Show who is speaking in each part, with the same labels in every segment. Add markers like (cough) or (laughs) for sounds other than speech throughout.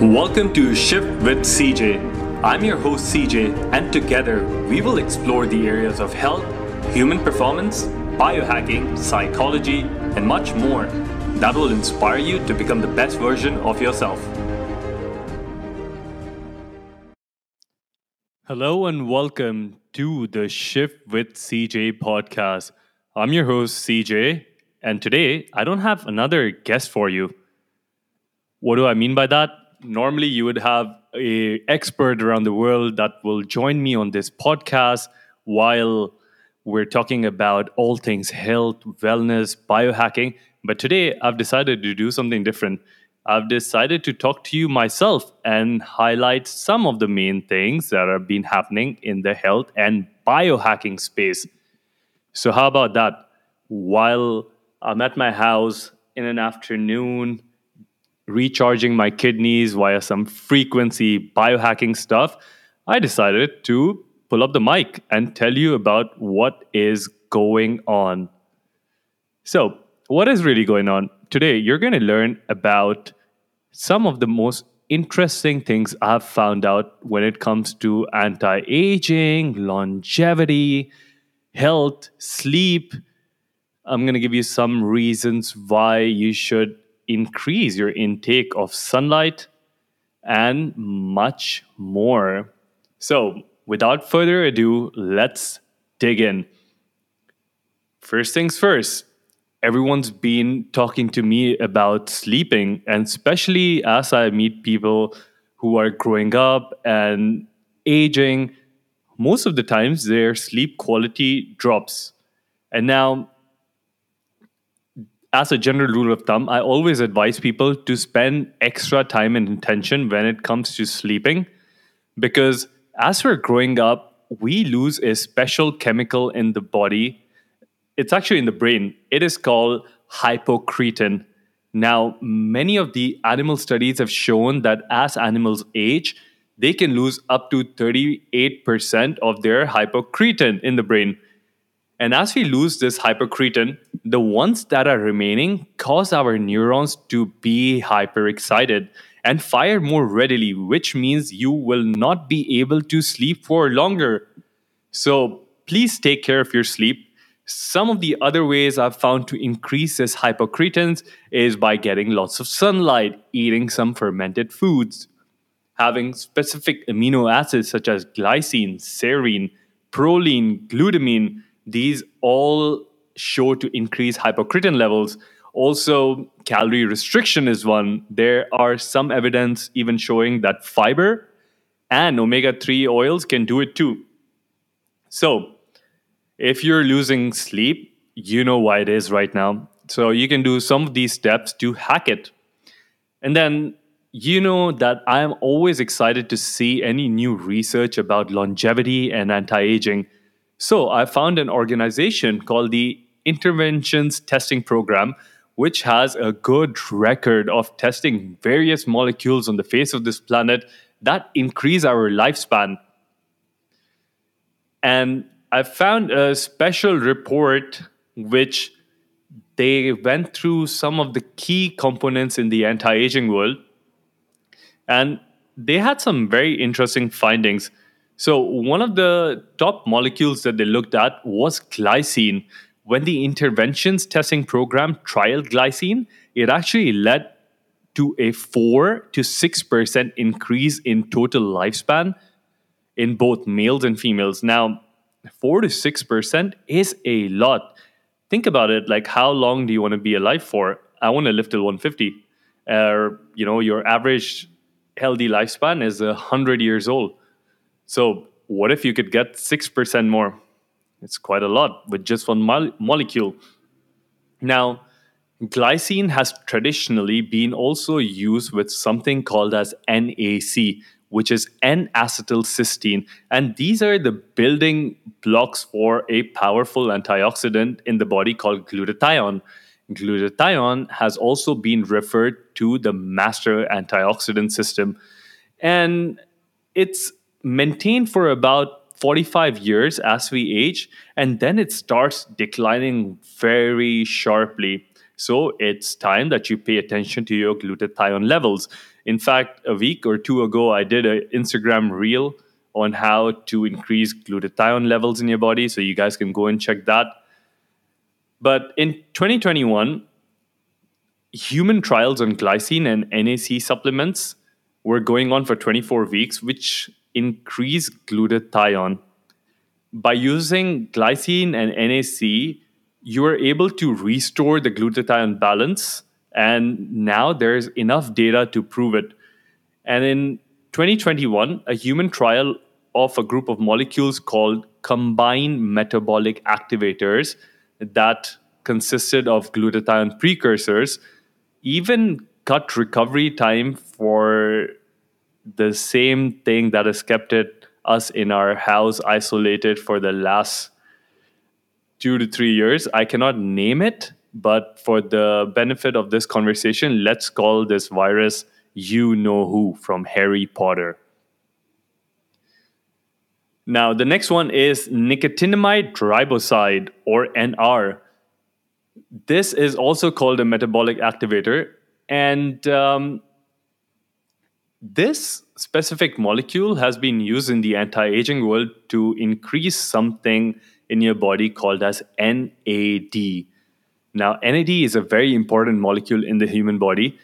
Speaker 1: Welcome to Shift with CJ. I'm your host CJ, and together we will explore the areas of health, human performance, biohacking, psychology, and much more that will inspire you to become the best version of yourself. Hello, and welcome to the Shift with CJ podcast. I'm your host CJ, and today I don't have another guest for you. What do I mean by that? Normally you would have a expert around the world that will join me on this podcast while we're talking about all things health, wellness, biohacking. But today I've decided to do something different. I've decided to talk to you myself and highlight some of the main things that have been happening in the health and biohacking space. So, how about that? While I'm at my house in an afternoon, recharging my kidneys via some frequency biohacking stuff, I decided to pull up the mic and tell you about what is going on. So, what is really going on? Today, you're going to learn about some of the most interesting things I've found out when it comes to anti aging, longevity, health, sleep. I'm going to give you some reasons why you should increase your intake of sunlight and much more. So, without further ado, let's dig in. First things first, everyone's been talking to me about sleeping, and especially as I meet people who are growing up and aging, most of the times their sleep quality drops. And now as a general rule of thumb, I always advise people to spend extra time and intention when it comes to sleeping because as we're growing up, we lose a special chemical in the body. It's actually in the brain. It is called hypocretin. Now, many of the animal studies have shown that as animals age, they can lose up to 38% of their hypocretin in the brain. And as we lose this hypocretin, the ones that are remaining cause our neurons to be hyperexcited and fire more readily, which means you will not be able to sleep for longer. So please take care of your sleep. Some of the other ways I've found to increase this hypocretins is by getting lots of sunlight, eating some fermented foods, having specific amino acids such as glycine, serine, proline, glutamine these all show to increase hypocretin levels. Also, calorie restriction is one. There are some evidence even showing that fiber and omega 3 oils can do it too. So, if you're losing sleep, you know why it is right now. So, you can do some of these steps to hack it. And then, you know that I am always excited to see any new research about longevity and anti aging so I found an organization called the Interventions Testing Program, which has a good record of testing various molecules on the face of this planet that increase our lifespan. And I found a special report which they went through some of the key components in the anti aging world. And they had some very interesting findings. So, one of the top molecules that they looked at was glycine. When the interventions testing program trialed glycine, it actually led to a 4 to 6% increase in total lifespan in both males and females. Now, 4 to 6% is a lot. Think about it like how long do you want to be alive for? I want to live till 150. Or, uh, you know, your average healthy lifespan is 100 years old so, what if you could get 6% more? It's quite a lot with just one mo- molecule. Now, glycine has traditionally been also used with something called as NAC, which is N-acetylcysteine, and these are the building blocks for a powerful antioxidant in the body called glutathione. Glutathione has also been referred to the master antioxidant system, and it's maintained for about 45 years as we age, and then it starts declining very sharply. So it's time that you pay attention to your glutathione levels. In fact, a week or two ago, I did an Instagram reel on how to increase glutathione levels in your body. So you guys can go and check that. But in 2021, human trials on glycine and NAC supplements were going on for 24 weeks, which increased glutathione. By using glycine and NAC, you were able to restore the glutathione balance. And now there's enough data to prove it. And in 2021, a human trial of a group of molecules called combined metabolic activators that consisted of glutathione precursors even cut recovery time for the same thing that has kept it us in our house isolated for the last two to three years. I cannot name it, but for the benefit of this conversation, let's call this virus you know who from Harry Potter. Now, the next one is nicotinamide riboside or NR. This is also called a metabolic activator. And um, this specific molecule has been used in the anti aging world to increase something in your body called as NAD. Now, NAD is a very important molecule in the human body.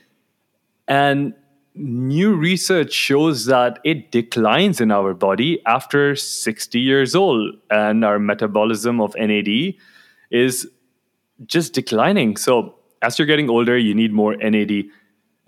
Speaker 1: And new research shows that it declines in our body after 60 years old and our metabolism of NAD is just declining. So, as you're getting older, you need more NAD.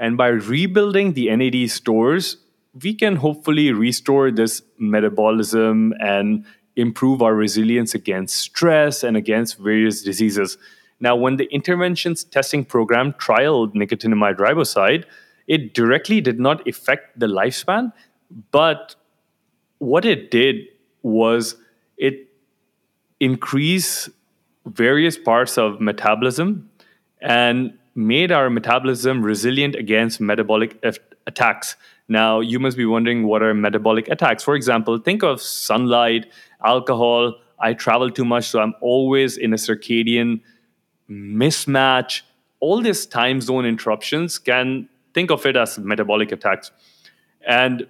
Speaker 1: And by rebuilding the NAD stores, we can hopefully restore this metabolism and improve our resilience against stress and against various diseases. Now, when the interventions testing program trialed nicotinamide riboside, it directly did not affect the lifespan, but what it did was it increased various parts of metabolism and made our metabolism resilient against metabolic attacks. Now, you must be wondering what are metabolic attacks. For example, think of sunlight, alcohol. I travel too much, so I'm always in a circadian mismatch. All these time zone interruptions can think of it as metabolic attacks. And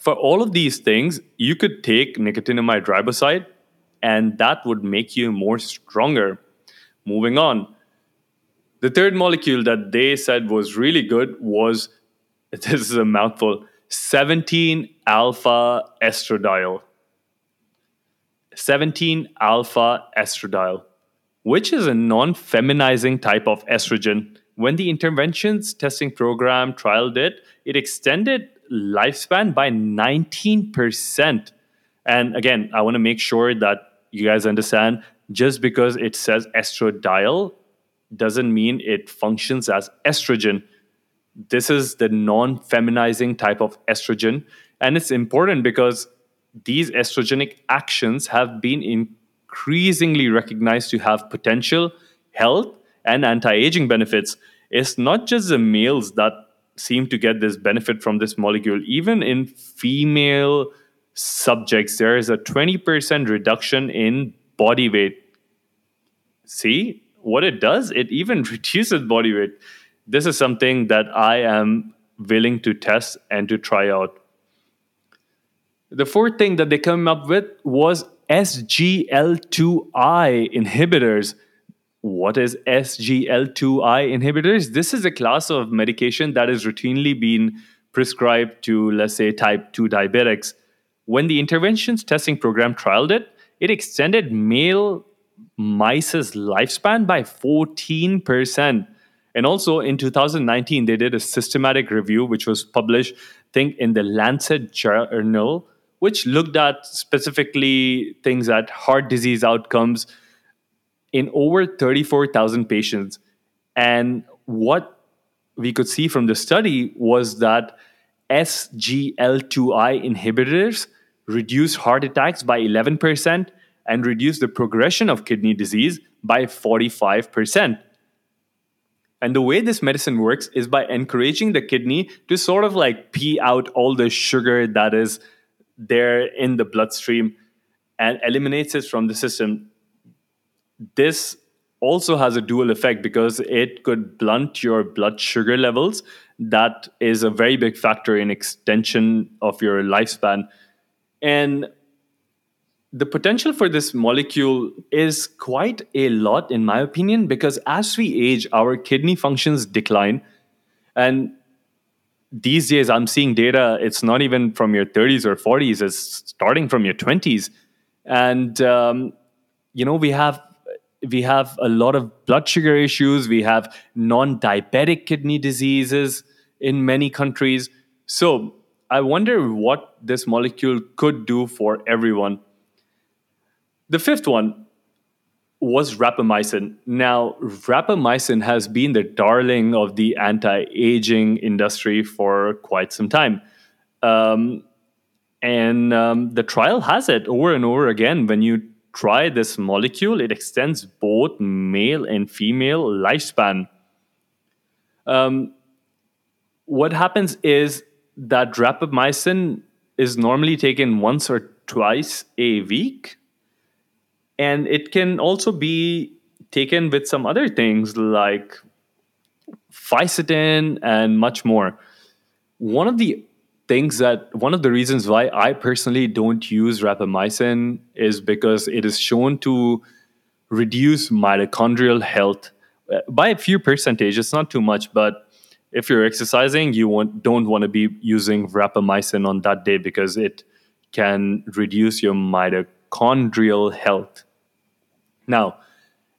Speaker 1: for all of these things, you could take nicotinamide riboside, and that would make you more stronger. Moving on. The third molecule that they said was really good was (laughs) this is a mouthful 17 alpha estradiol. 17 alpha estradiol, which is a non feminizing type of estrogen when the interventions testing program trialed it, it extended lifespan by 19%. And again, I want to make sure that you guys understand just because it says estradiol doesn't mean it functions as estrogen. This is the non feminizing type of estrogen. And it's important because these estrogenic actions have been increasingly recognized to have potential health and anti aging benefits. It's not just the males that seem to get this benefit from this molecule. Even in female subjects, there is a 20% reduction in body weight. See what it does? It even (laughs) reduces body weight. This is something that I am willing to test and to try out. The fourth thing that they came up with was SGLT2i inhibitors what is SGLT2i inhibitors? This is a class of medication that is routinely being prescribed to, let's say, type 2 diabetics. When the interventions testing program trialed it, it extended male mice's lifespan by 14%. And also in 2019, they did a systematic review, which was published, I think, in the Lancet Journal, which looked at specifically things at heart disease outcomes, in over 34,000 patients. And what we could see from the study was that SGLT2i inhibitors reduce heart attacks by 11% and reduce the progression of kidney disease by 45%. And the way this medicine works is by encouraging the kidney to sort of like pee out all the sugar that is there in the bloodstream and eliminates it from the system this also has a dual effect because it could blunt your blood sugar levels. That is a very big factor in extension of your lifespan. And the potential for this molecule is quite a lot, in my opinion, because as we age, our kidney functions decline. And these days, I'm seeing data, it's not even from your 30s or 40s, it's starting from your 20s. And, um, you know, we have we have a lot of blood sugar issues we have non-diabetic kidney diseases in many countries so i wonder what this molecule could do for everyone the fifth one was rapamycin. Now, rapamycin has been the darling of the anti aging industry for quite some time. Um, and um, the trial has it over and over again. When you try this molecule, it extends both male and female lifespan. Um, what happens is that rapamycin is normally taken once or twice a week and it can also be taken with some other things like fisetin and much more. One of the things that one of the reasons why i personally don't use rapamycin is because it is shown to reduce mitochondrial health uh, by a few percentage. It's not too much but if you're exercising you don't want to be using rapamycin on that day because it can reduce your mitochondrial health now,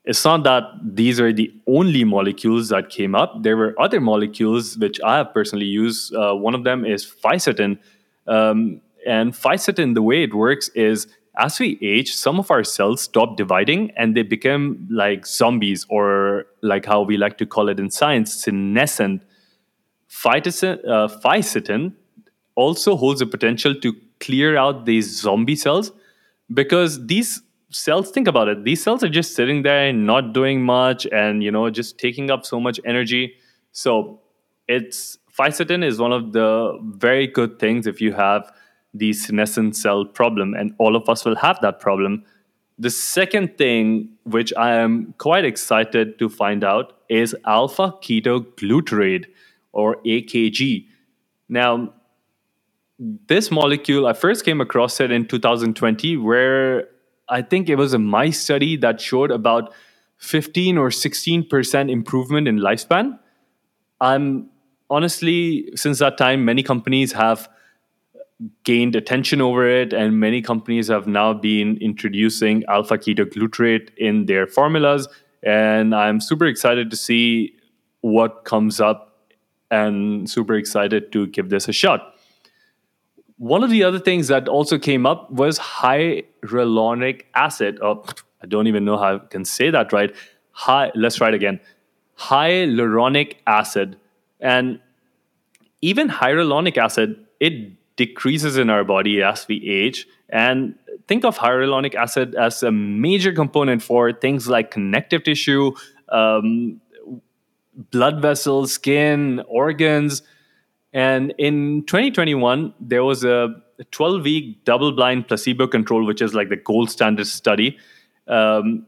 Speaker 1: it's not that these are the only molecules that came up. There were other molecules which I have personally used. Uh, one of them is fisetin. Um, and fisetin, the way it works is as we age, some of our cells stop dividing and they become like zombies, or like how we like to call it in science, senescent. Fisetin, uh, fisetin also holds the potential to clear out these zombie cells because these cells think about it these cells are just sitting there and not doing much and you know just taking up so much energy. So it's fisetin is one of the very good things if you have the senescent cell problem and all of us will have that problem. The second thing which i am quite excited to find out is alpha ketoglutarate or akg now this molecule i first came across it in 2020 where I think it was a mice study that showed about 15 or 16% improvement in lifespan. I'm honestly, since that time, many companies have gained attention over it, and many companies have now been introducing alpha ketoglutarate in their formulas. And I'm super excited to see what comes up and super excited to give this a shot. One of the other things that also came up was hyaluronic acid. Oh, I don't even know how I can say that right. High, let's try it again. Hyaluronic acid. And even hyaluronic acid, it decreases in our body as we age. And think of hyaluronic acid as a major component for things like connective tissue, um, blood vessels, skin, organs and in 2021, there was a 12 week double blind placebo control, which is like the gold standard study, um,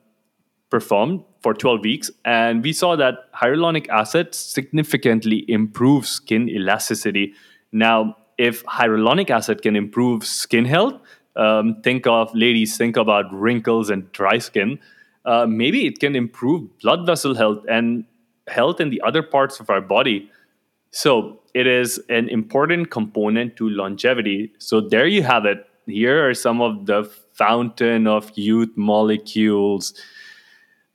Speaker 1: performed for 12 weeks. And we saw that hyaluronic acid significantly improves skin elasticity. Now, if hyaluronic acid can improve skin health, um, think of ladies, think about wrinkles and dry skin. Uh, maybe it can improve blood vessel health and health in the other parts of our body. So it is an important component to longevity. So there you have it. Here are some of the fountain of youth molecules.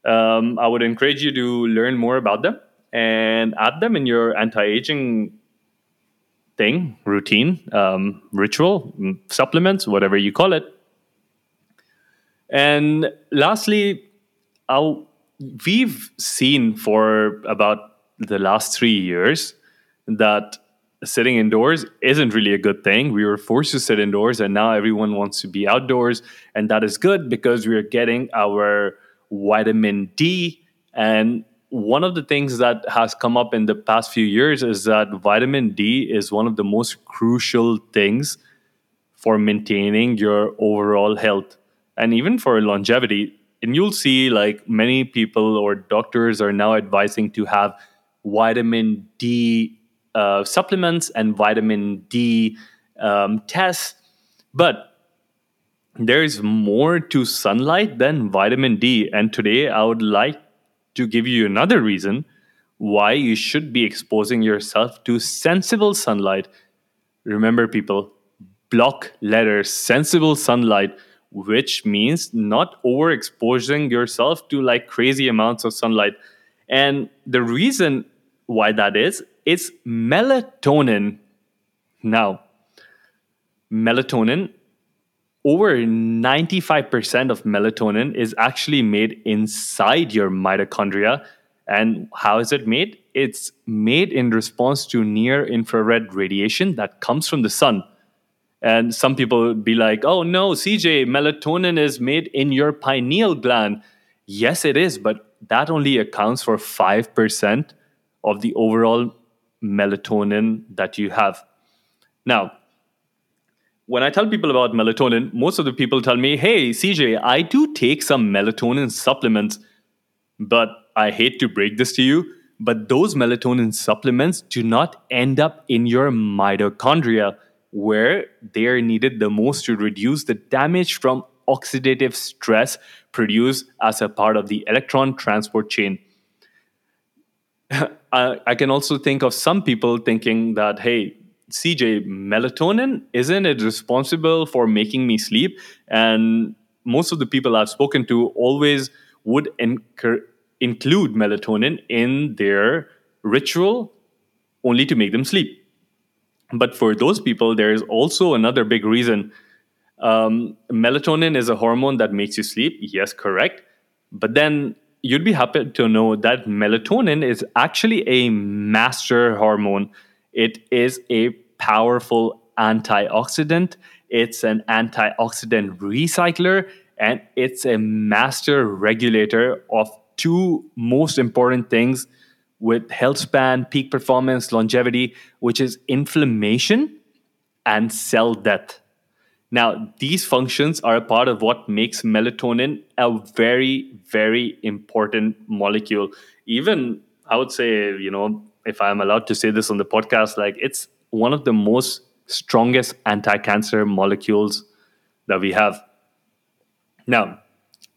Speaker 1: Um, I would encourage you to learn more about them and add them in your anti-aging thing, routine, um, ritual, mm, supplements, whatever you call it. And lastly, I'll, we've seen for about the last three years that sitting indoors isn't really a good thing. We were forced to sit indoors, and now everyone wants to be outdoors. And that is good because we are getting our vitamin D. And one of the things that has come up in the past few years is that vitamin D is one of the most crucial things for maintaining your overall health and even for longevity. and you'll see like many people or doctors are now advising to have vitamin D uh, supplements and vitamin D um, tests. But there's more to sunlight than vitamin D. And today I would like to give you another reason why you should be exposing yourself to sensible sunlight. Remember, people, block letters, sensible sunlight, which means not overexposing yourself to like crazy amounts of sunlight. And the reason why that is, it's melatonin. Now, melatonin, over 95% of melatonin is actually made inside your mitochondria. And how is it made? It's made in response to near infrared radiation that comes from the sun. And some people would be like, oh no, CJ, melatonin is made in your pineal gland. Yes, it is, but that only accounts for 5% of the overall melatonin that you have. Now, when I tell people about melatonin, most of the people tell me, hey, CJ, I do take some melatonin supplements, but I hate to break this to you, but those melatonin supplements do not end up in your mitochondria where they are needed the most to reduce the damage from oxidative stress produced as a part of the electron transport chain. (laughs) I, I can also think of some people thinking that, hey, CJ, melatonin, isn't it responsible for making me sleep? And most of the people I've spoken to always would incur- include melatonin in their ritual only to make them sleep. But for those people, there is also another big reason. Um, melatonin is a hormone that makes you sleep. Yes, correct. But then you'd be happy to know that melatonin is actually a master hormone. It is a powerful antioxidant, it's an antioxidant recycler, and it's a master regulator of two most important things with health span, peak performance, longevity, which is inflammation and cell death. Now, these functions are a part of what makes melatonin a very, very important molecule. Even, I would say, you know, if I'm allowed to say this on the podcast, like it's one of the most strongest anti cancer molecules that we have. Now,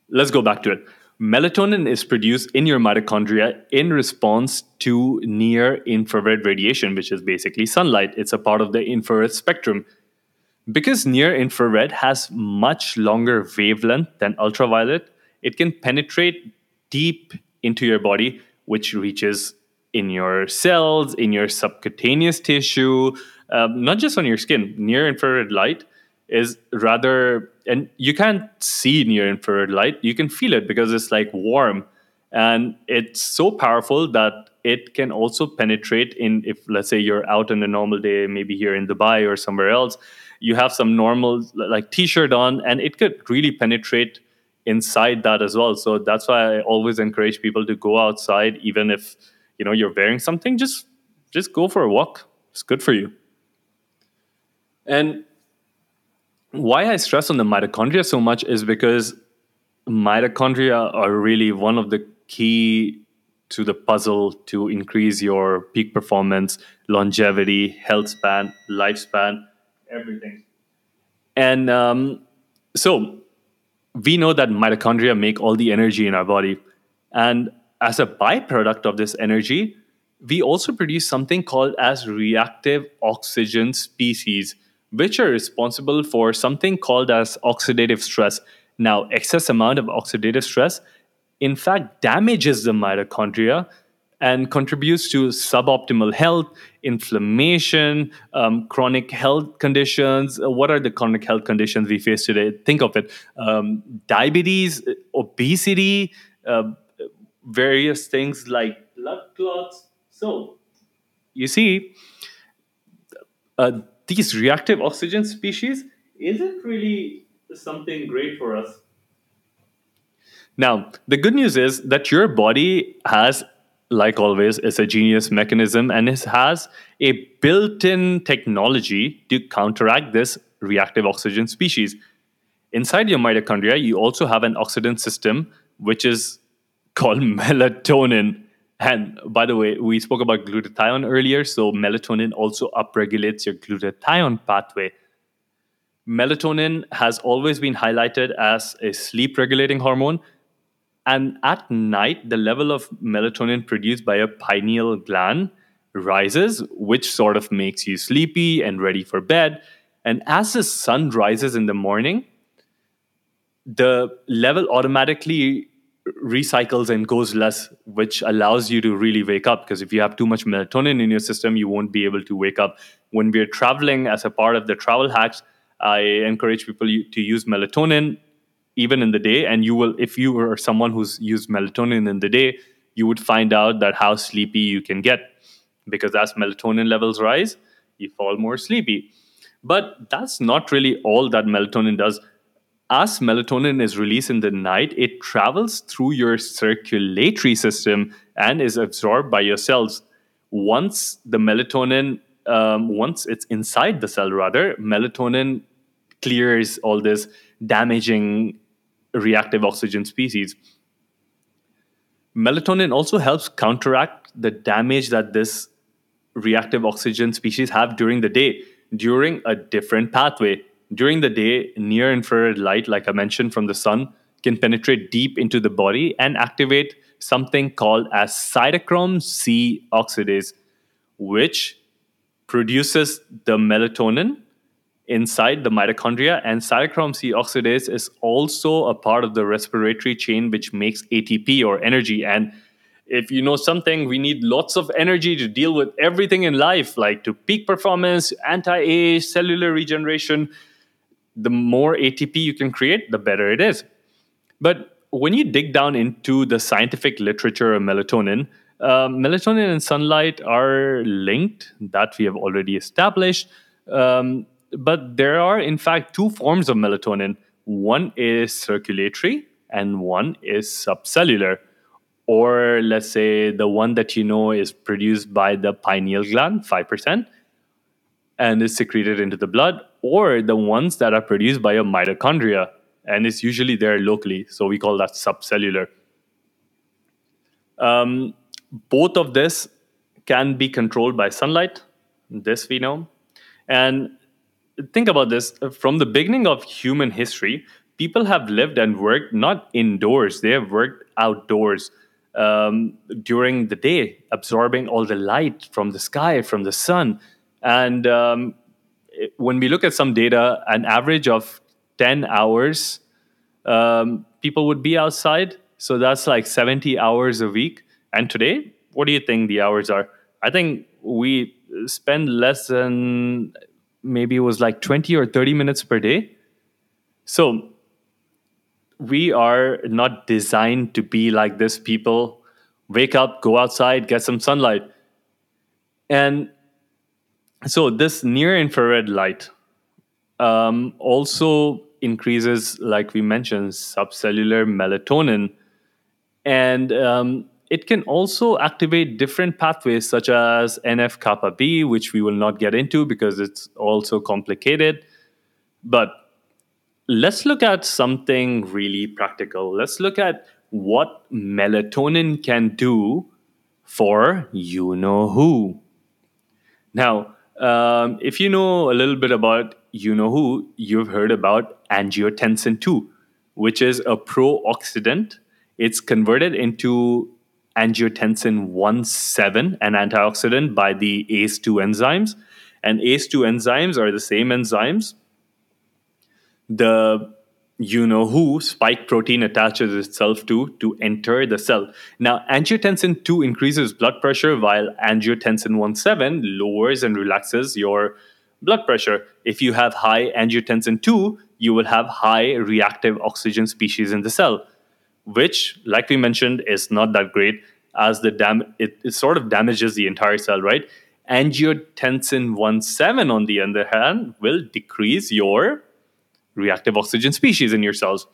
Speaker 1: let's go back to it. Melatonin is produced in your mitochondria in response to near infrared radiation, which is basically sunlight. It's a part of the infrared spectrum. Because near infrared has much longer wavelength than ultraviolet, it can penetrate deep into your body, which reaches in your cells, in your subcutaneous tissue, um, not just on your skin. Near infrared light is rather and you can't see near infrared light you can feel it because it's like warm and it's so powerful that it can also penetrate in if let's say you're out on a normal day maybe here in dubai or somewhere else you have some normal like t-shirt on and it could really penetrate inside that as well. So that's why i always encourage people to go outside even if you know you're wearing something just just go for a walk. It's good for you. And why I stress on the mitochondria so much is because mitochondria are really one of the key to the puzzle to increase your peak performance, longevity, health span, lifespan, everything. And um, so we know that mitochondria make all the energy in our body. And as a byproduct of this energy, we also produce something called as reactive oxygen species which are responsible for something called as oxidative stress. Now, excess amount of oxidative stress, in fact, damages the mitochondria and contributes to suboptimal health, inflammation, um, chronic health conditions. Uh, what are the chronic health conditions we face today? Think of it um, diabetes, obesity, uh, various things like blood clots. So, you see, uh, these reactive oxygen species isn't really something great for us. Now, the good news is that your body has, like always, is a genius mechanism and it has a built in technology to counteract this reactive oxygen species. inside your mitochondria, you also have an oxidant system, which is called (laughs) melatonin. And by the way, we spoke about glutathione earlier. So melatonin also upregulates your glutathione pathway. Melatonin has always been highlighted as a sleep regulating hormone. And at night, the level of melatonin produced by a pineal gland rises, which sort of makes you sleepy and ready for bed. And as the sun rises in the morning, the level automatically recycles and goes less, which allows you to really wake up. Because if you have too much melatonin in your system, you won't be able to wake up. When we're traveling as a part of the travel hacks, I encourage people to use melatonin even in the day. And you will, if you are someone who's used melatonin in the day, you would find out that how sleepy you can get. Because as melatonin levels rise, you fall more sleepy. But that's not really all that melatonin does as melatonin is released in the night, it travels through your circulatory system and is absorbed by your cells. Once the melatonin, um, once it's inside the cell, rather, melatonin clears all this damaging reactive oxygen species. Melatonin also helps counteract the damage that this reactive oxygen species have during the day during a different pathway during the day, near infrared light, like I mentioned from the sun, can penetrate deep into the body and activate something called as cytochrome C oxidase, which produces the melatonin inside the mitochondria. And cytochrome C oxidase is also a part of the respiratory chain, which makes ATP or energy. And if you know something, we need lots of energy to deal with everything in life, like to peak performance, anti age, cellular regeneration the more ATP you can create, the better it is. But when you dig down into the scientific literature of melatonin, uh, melatonin and sunlight are linked, that we have already established. Um, but there are, in fact, two forms of melatonin one is circulatory, and one is subcellular. Or let's say the one that you know is produced by the pineal gland, 5%, and is secreted into the blood, or the ones that are produced by your mitochondria, and it's usually there locally. So we call that subcellular. Um, both of this can be controlled by sunlight. This we know. And think about this from the beginning of human history, people have lived and worked not indoors, they have worked outdoors um, during the day, absorbing all the light from the sky, from the sun. And um, when we look at some data, an average of 10 hours, um, people would be outside. So that's like 70 hours a week. And today, what do you think the hours are? I think we spend less than maybe it was like 20 or 30 minutes per day. So we are not designed to be like this. People wake up, go outside, get some sunlight. And so this near infrared light um, also increases, like we mentioned, subcellular melatonin, and um, it can also activate different pathways such as NF kappa B, which we will not get into because it's also complicated. But let's look at something really practical. Let's look at what melatonin can do for you know who. Now, um, if you know a little bit about you know who, you've heard about angiotensin 2, which is a pro-oxidant. It's converted into angiotensin 1,7, an antioxidant, by the ACE2 enzymes. And ACE2 enzymes are the same enzymes. The you know who spike protein attaches itself to to enter the cell. Now, angiotensin 2 increases blood pressure while angiotensin 1.7 lowers and relaxes your blood pressure. If you have high angiotensin 2, you will have high reactive oxygen species in the cell, which, like we mentioned, is not that great as the dam- it, it sort of damages the entire cell, right? Angiotensin 1.7, on the other hand, will decrease your reactive oxygen species in your cells.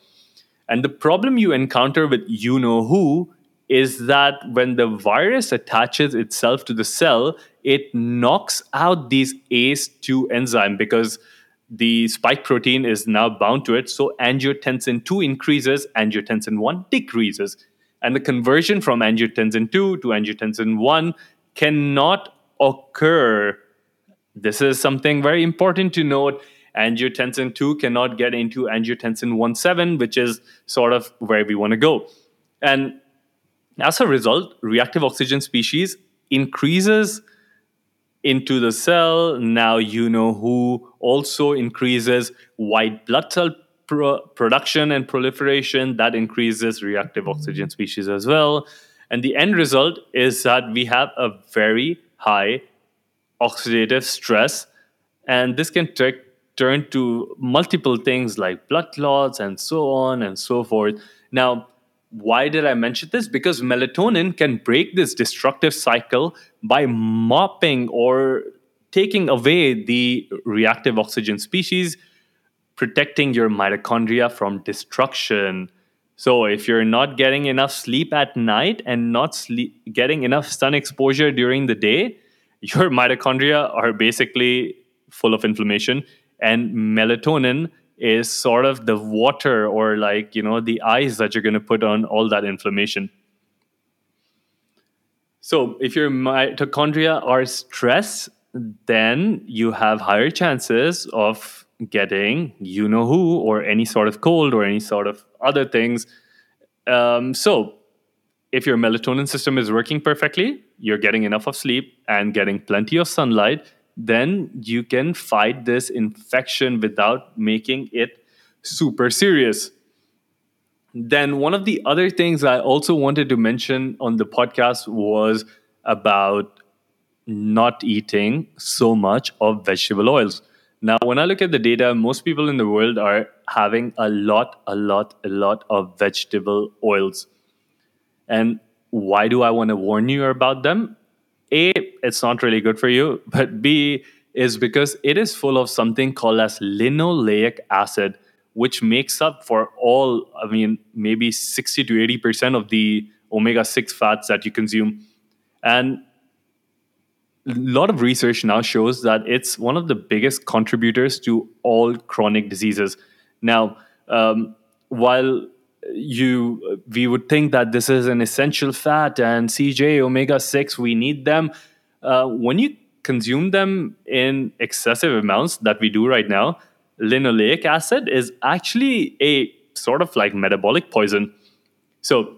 Speaker 1: And the problem you encounter with you know who is that when the virus attaches itself to the cell, it knocks out these ACE2 enzyme because the spike protein is now bound to it. So angiotensin 2 increases, angiotensin 1 decreases. And the conversion from angiotensin 2 to angiotensin 1 cannot occur. This is something very important to note. Angiotensin 2 cannot get into angiotensin 1 7, which is sort of where we want to go. And as a result, reactive oxygen species increases into the cell. Now you know who also increases white blood cell pro- production and proliferation. That increases reactive oxygen species as well. And the end result is that we have a very high oxidative stress. And this can t- turn to multiple things like blood clots and so on and so forth. Now, why did I mention this? Because melatonin can break this destructive cycle by mopping or taking away the reactive oxygen species, protecting your mitochondria from destruction. So, if you're not getting enough sleep at night and not sleep, getting enough sun exposure during the day, your mitochondria are basically full of inflammation, and melatonin is sort of the water or like you know the ice that you're going to put on all that inflammation. So if your mitochondria are stressed then you have higher chances of getting you know who or any sort of cold or any sort of other things. Um, so if your melatonin system is working perfectly you're getting enough of sleep and getting plenty of sunlight then you can fight this infection without making it super serious. Then, one of the other things I also wanted to mention on the podcast was about not eating so much of vegetable oils. Now, when I look at the data, most people in the world are having a lot, a lot, a lot of vegetable oils. And why do I want to warn you about them? A, it's not really good for you, but B, is because it is full of something called as linoleic acid, which makes up for all, I mean, maybe 60 to 80% of the omega 6 fats that you consume. And a lot of research now shows that it's one of the biggest contributors to all chronic diseases. Now, um, while you we would think that this is an essential fat and CJ omega 6 we need them. Uh, when you consume them in excessive amounts that we do right now linoleic acid is actually a sort of like metabolic poison. So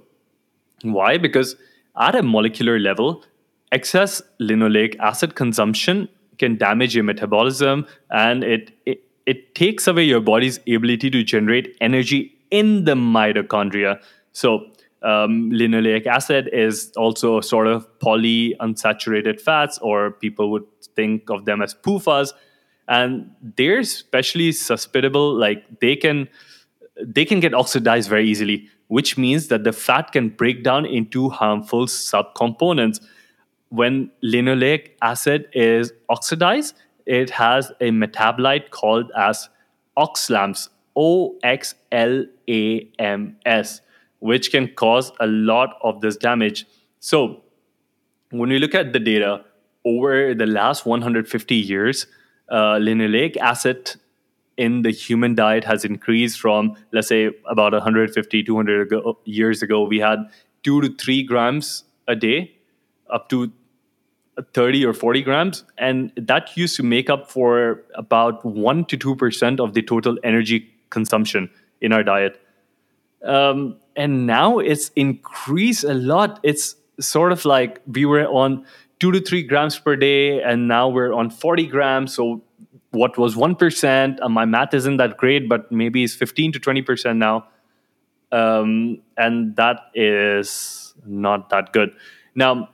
Speaker 1: why? Because at a molecular level excess linoleic acid consumption can damage your metabolism and it, it it takes away your body's ability to generate energy in the mitochondria. So, um, linoleic acid is also sort of polyunsaturated fats, or people would think of them as PUFAs, and they're especially susceptible. Like they can they can get oxidized very easily, which means that the fat can break down into harmful subcomponents. When linoleic acid is oxidized, it has a metabolite called as OXLAMs O X L A M S, which can cause a lot of this damage. So, when we look at the data over the last 150 years, uh, linoleic acid in the human diet has increased from, let's say, about 150, 200 ago, years ago, we had two to three grams a day, up to 30 or 40 grams. And that used to make up for about 1% to 2% of the total energy consumption in our diet. Um, and now it's increased a lot. It's sort of like we were on two to three grams per day, and now we're on 40 grams. So what was 1%, uh, my math isn't that great, but maybe it's 15 to 20% now. Um, and that is not that good. Now,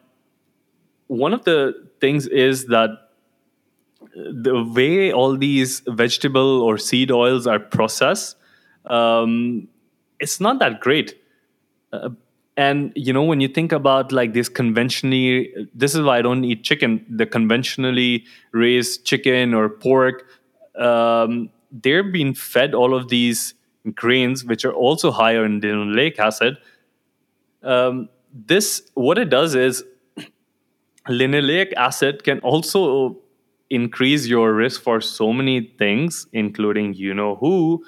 Speaker 1: one of the things is that the way all these vegetable or seed oils are processed, um, it's not that great. Uh, and you know, when you think about like this conventionally, this is why I don't eat chicken. The conventionally raised chicken or pork, um, they're being fed all of these grains, which are also higher in linoleic acid. Um, this, what it does is, (clears throat) linoleic acid can also increase your risk for so many things, including you know who,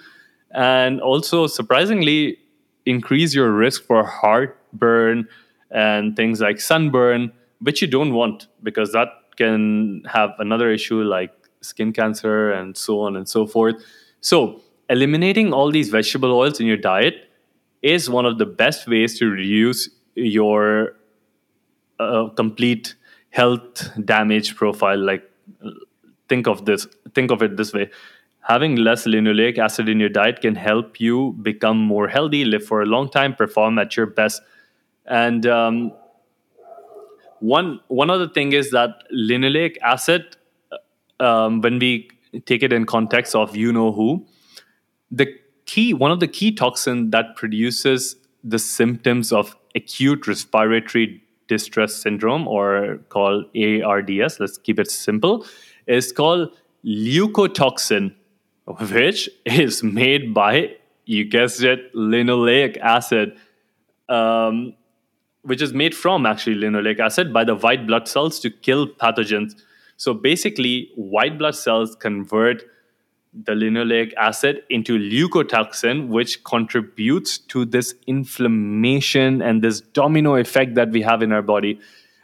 Speaker 1: and also surprisingly increase your risk for heartburn and things like sunburn, which you don't want because that can have another issue like skin cancer and so on and so forth. So, eliminating all these vegetable oils in your diet is one of the best ways to reduce your uh, complete health damage profile like think of this think of it this way. Having less linoleic acid in your diet can help you become more healthy live for a long time perform at your best. And um, one one other thing is that linoleic acid um, when we take it in context of you know who the key one of the key toxin that produces the symptoms of acute respiratory distress syndrome or called ARDS let's keep it simple is called leukotoxin which is made by you guessed it linoleic acid. Um, which is made from actually linoleic acid by the white blood cells to kill pathogens. So basically white blood cells convert the linoleic acid into leukotoxin, which contributes to this inflammation and this domino effect that we have in our body.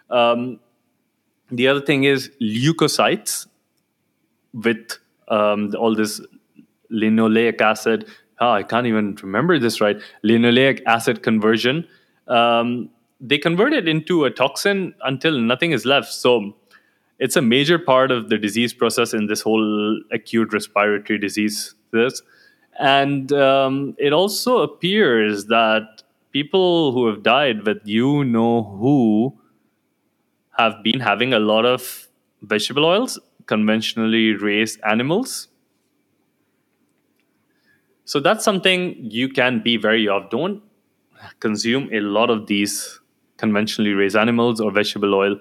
Speaker 1: Um, the other thing is leukocytes with um, all this linoleic acid. Oh, I can't even remember this right. Linoleic acid conversion. Um, they convert it into a toxin until nothing is left. So it's a major part of the disease process in this whole acute respiratory disease this. And um, it also appears that people who have died with you know who have been having a lot of vegetable oils conventionally raised animals. So that's something you can be wary of. Don't consume a lot of these conventionally raised animals or vegetable oil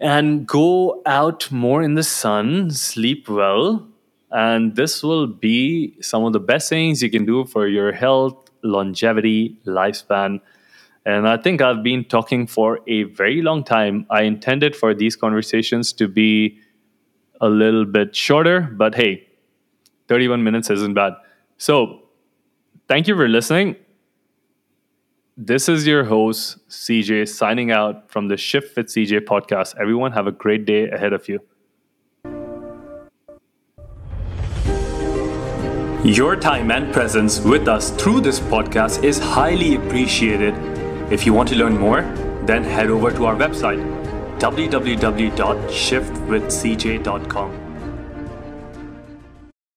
Speaker 1: and go out more in the sun, sleep well, and this will be some of the best things you can do for your health, longevity, lifespan. And I think I've been talking for a very long time. I intended for these conversations to be a little bit shorter, but hey, 31 minutes isn't bad. So, thank you for listening. This is your host, CJ, signing out from the Shift with CJ podcast. Everyone, have a great day ahead of you. Your time and presence with us through this podcast is highly appreciated. If you want to learn more, then head over to our website, www.shiftwithcj.com.